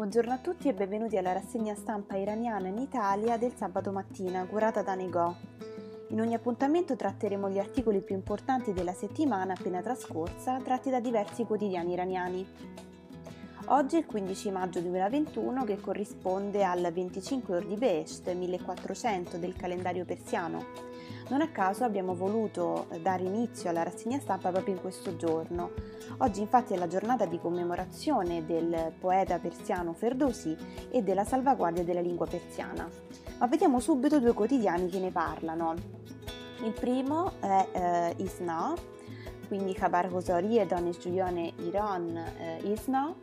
Buongiorno a tutti e benvenuti alla rassegna stampa iraniana in Italia del sabato mattina, curata da Nego. In ogni appuntamento tratteremo gli articoli più importanti della settimana appena trascorsa, tratti da diversi quotidiani iraniani. Oggi è il 15 maggio 2021 che corrisponde al 25 Ordibesht 1400 del calendario persiano. Non a caso abbiamo voluto dare inizio alla rassegna stampa proprio in questo giorno. Oggi infatti è la giornata di commemorazione del poeta persiano Ferdowsi e della salvaguardia della lingua persiana. Ma vediamo subito due quotidiani che ne parlano. Il primo è eh, Isna, quindi Khabar Gozari e Daneshjuyane Iran eh, Isna,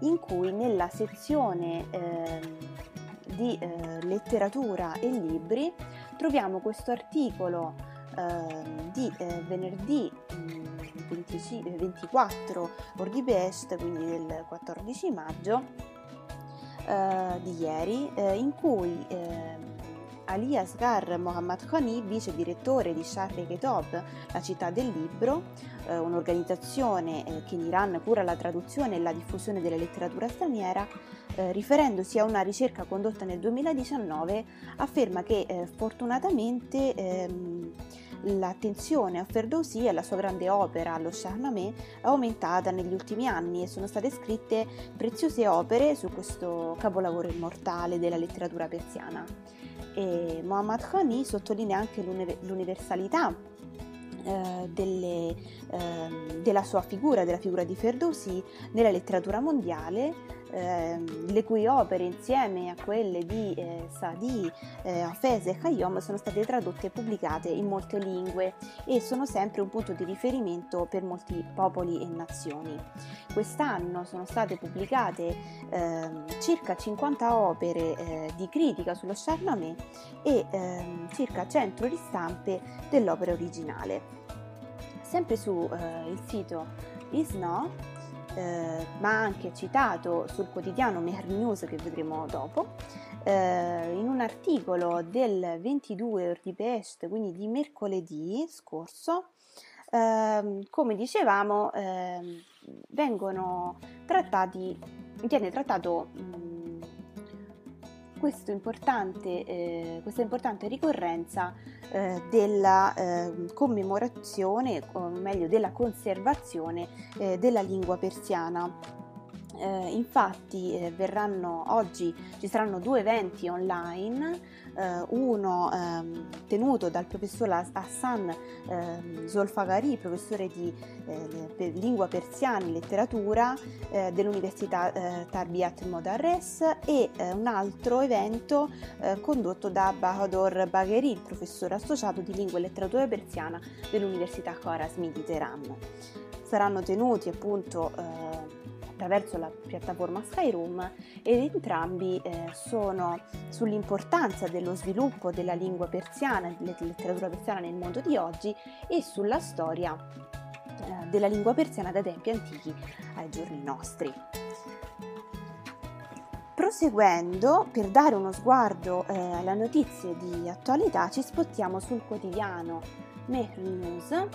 in cui nella sezione eh, di eh, letteratura e libri troviamo questo articolo eh, di eh, venerdì 25, 24 Ordibest, quindi del 14 maggio eh, di ieri, eh, in cui ehm, Ali Asghar Mohammad Khani, vice direttore di Shahri Ketob, la città del libro, eh, un'organizzazione eh, che in Iran cura la traduzione e la diffusione della letteratura straniera, eh, riferendosi a una ricerca condotta nel 2019, afferma che eh, fortunatamente ehm, l'attenzione a Ferdowsi e alla sua grande opera, lo Shahnameh, è aumentata negli ultimi anni e sono state scritte preziose opere su questo capolavoro immortale della letteratura persiana. E Muhammad Khani sottolinea anche l'universalità eh, delle, eh, della sua figura, della figura di Ferdowsi nella letteratura mondiale Ehm, le cui opere insieme a quelle di eh, Sadi, eh, Hafez e Khayyom sono state tradotte e pubblicate in molte lingue e sono sempre un punto di riferimento per molti popoli e nazioni. Quest'anno sono state pubblicate eh, circa 50 opere eh, di critica sullo Charnamé e ehm, circa 100 ristampe dell'opera originale. Sempre sul eh, sito Isno eh, ma anche citato sul quotidiano Mehr News che vedremo dopo, eh, in un articolo del 22 Ordipest, quindi di mercoledì scorso, eh, come dicevamo, ehm, vengono trattati, viene trattato mh, importante, eh, questa importante ricorrenza eh, della eh, commemorazione, o meglio della conservazione eh, della lingua persiana. Eh, infatti eh, verranno oggi ci saranno due eventi online, eh, uno ehm, tenuto dal professor Hassan ehm, Zolfagari, professore di eh, per lingua persiana e letteratura eh, dell'Università eh, Tarbiat Modarres e un altro evento condotto da Bahadur Bagheri, professore associato di lingua e letteratura persiana dell'Università Khwarazmi di Teheran. Saranno tenuti appunto attraverso la piattaforma Skyroom ed entrambi eh, sono sull'importanza dello sviluppo della lingua persiana, della letteratura persiana nel mondo di oggi e sulla storia eh, della lingua persiana da tempi antichi ai giorni nostri. Proseguendo, per dare uno sguardo eh, alle notizie di attualità, ci spostiamo sul quotidiano Mehr News.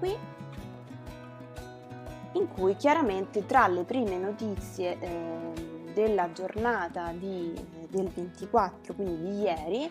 Qui in cui chiaramente tra le prime notizie eh, della giornata di, del 24, quindi di ieri,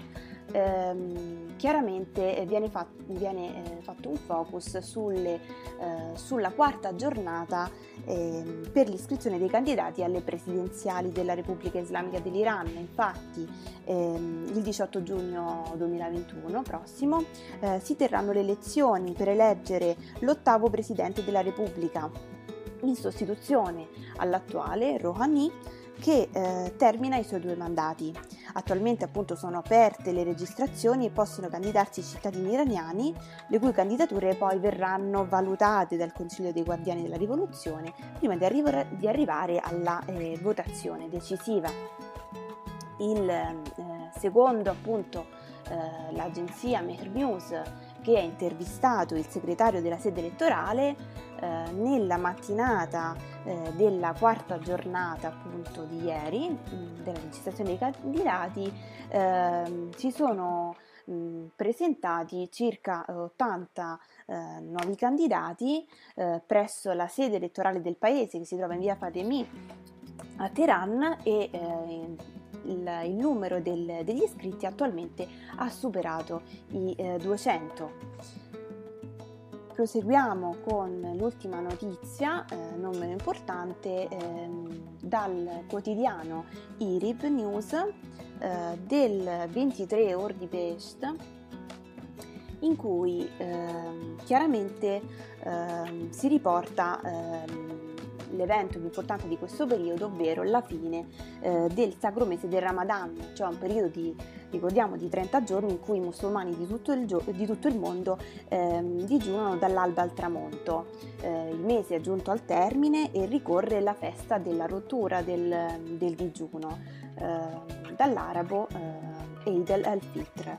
ehm, chiaramente viene, fatto, viene eh, fatto un focus sulle, eh, sulla quarta giornata eh, per l'iscrizione dei candidati alle presidenziali della Repubblica Islamica dell'Iran. Infatti ehm, il 18 giugno 2021 prossimo eh, si terranno le elezioni per eleggere l'ottavo presidente della Repubblica in sostituzione all'attuale Rouhani che eh, termina i suoi due mandati. Attualmente appunto sono aperte le registrazioni e possono candidarsi cittadini iraniani, le cui candidature poi verranno valutate dal Consiglio dei Guardiani della Rivoluzione prima di, arrivare, di arrivare alla eh, votazione decisiva. Il eh, secondo appunto eh, l'agenzia Mehr News che ha intervistato il segretario della sede elettorale eh, nella mattinata eh, della quarta giornata appunto di ieri mm, della registrazione dei candidati eh, si sono presentati circa 80 eh, nuovi candidati eh, presso la sede elettorale del paese che si trova in via Fatemi a Teheran e eh, il, il, numero del, degli iscritti attualmente ha superato i 200. Proseguiamo con l'ultima notizia, eh, non meno importante, eh, dal quotidiano IRIB News eh, del 23 Ordi Pest, in cui ehm, chiaramente ehm, si riporta ehm, l'evento più importante di questo periodo, ovvero la fine eh, del sacro mese del Ramadan, cioè un periodo di, ricordiamo, di 30 giorni in cui i musulmani di tutto il, gio- di tutto il mondo eh, digiunano dall'alba al tramonto. Eh, il mese è giunto al termine e ricorre la festa della rottura del, del digiuno, eh, dall'arabo eh, Eid al-Fitr.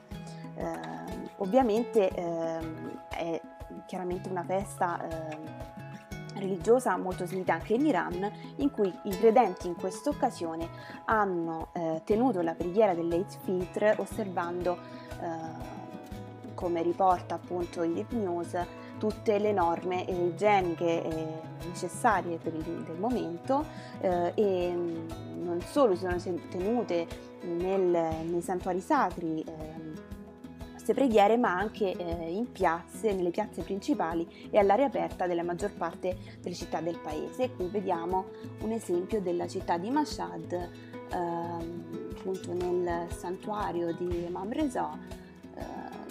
Eh, ovviamente ehm, è chiaramente una festa ehm, religiosa molto sentita anche in Iran, in cui i credenti in questa occasione hanno eh, tenuto la preghiera dell'Eid Fitr osservando, eh, come riporta appunto il Deep News, tutte le norme igieniche eh, necessarie per il, del momento eh, e mm, non solo si sono tenute nel, nei santuari sacri ehm, queste preghiere, ma anche eh, in piazze, nelle piazze principali e all'aria aperta della maggior parte delle città del paese. Qui vediamo un esempio della città di Mashhad, ehm, appunto nel santuario di Imam eh,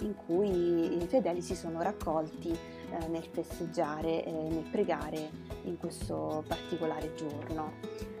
in cui i fedeli si sono raccolti eh, nel festeggiare e nel pregare in questo particolare giorno.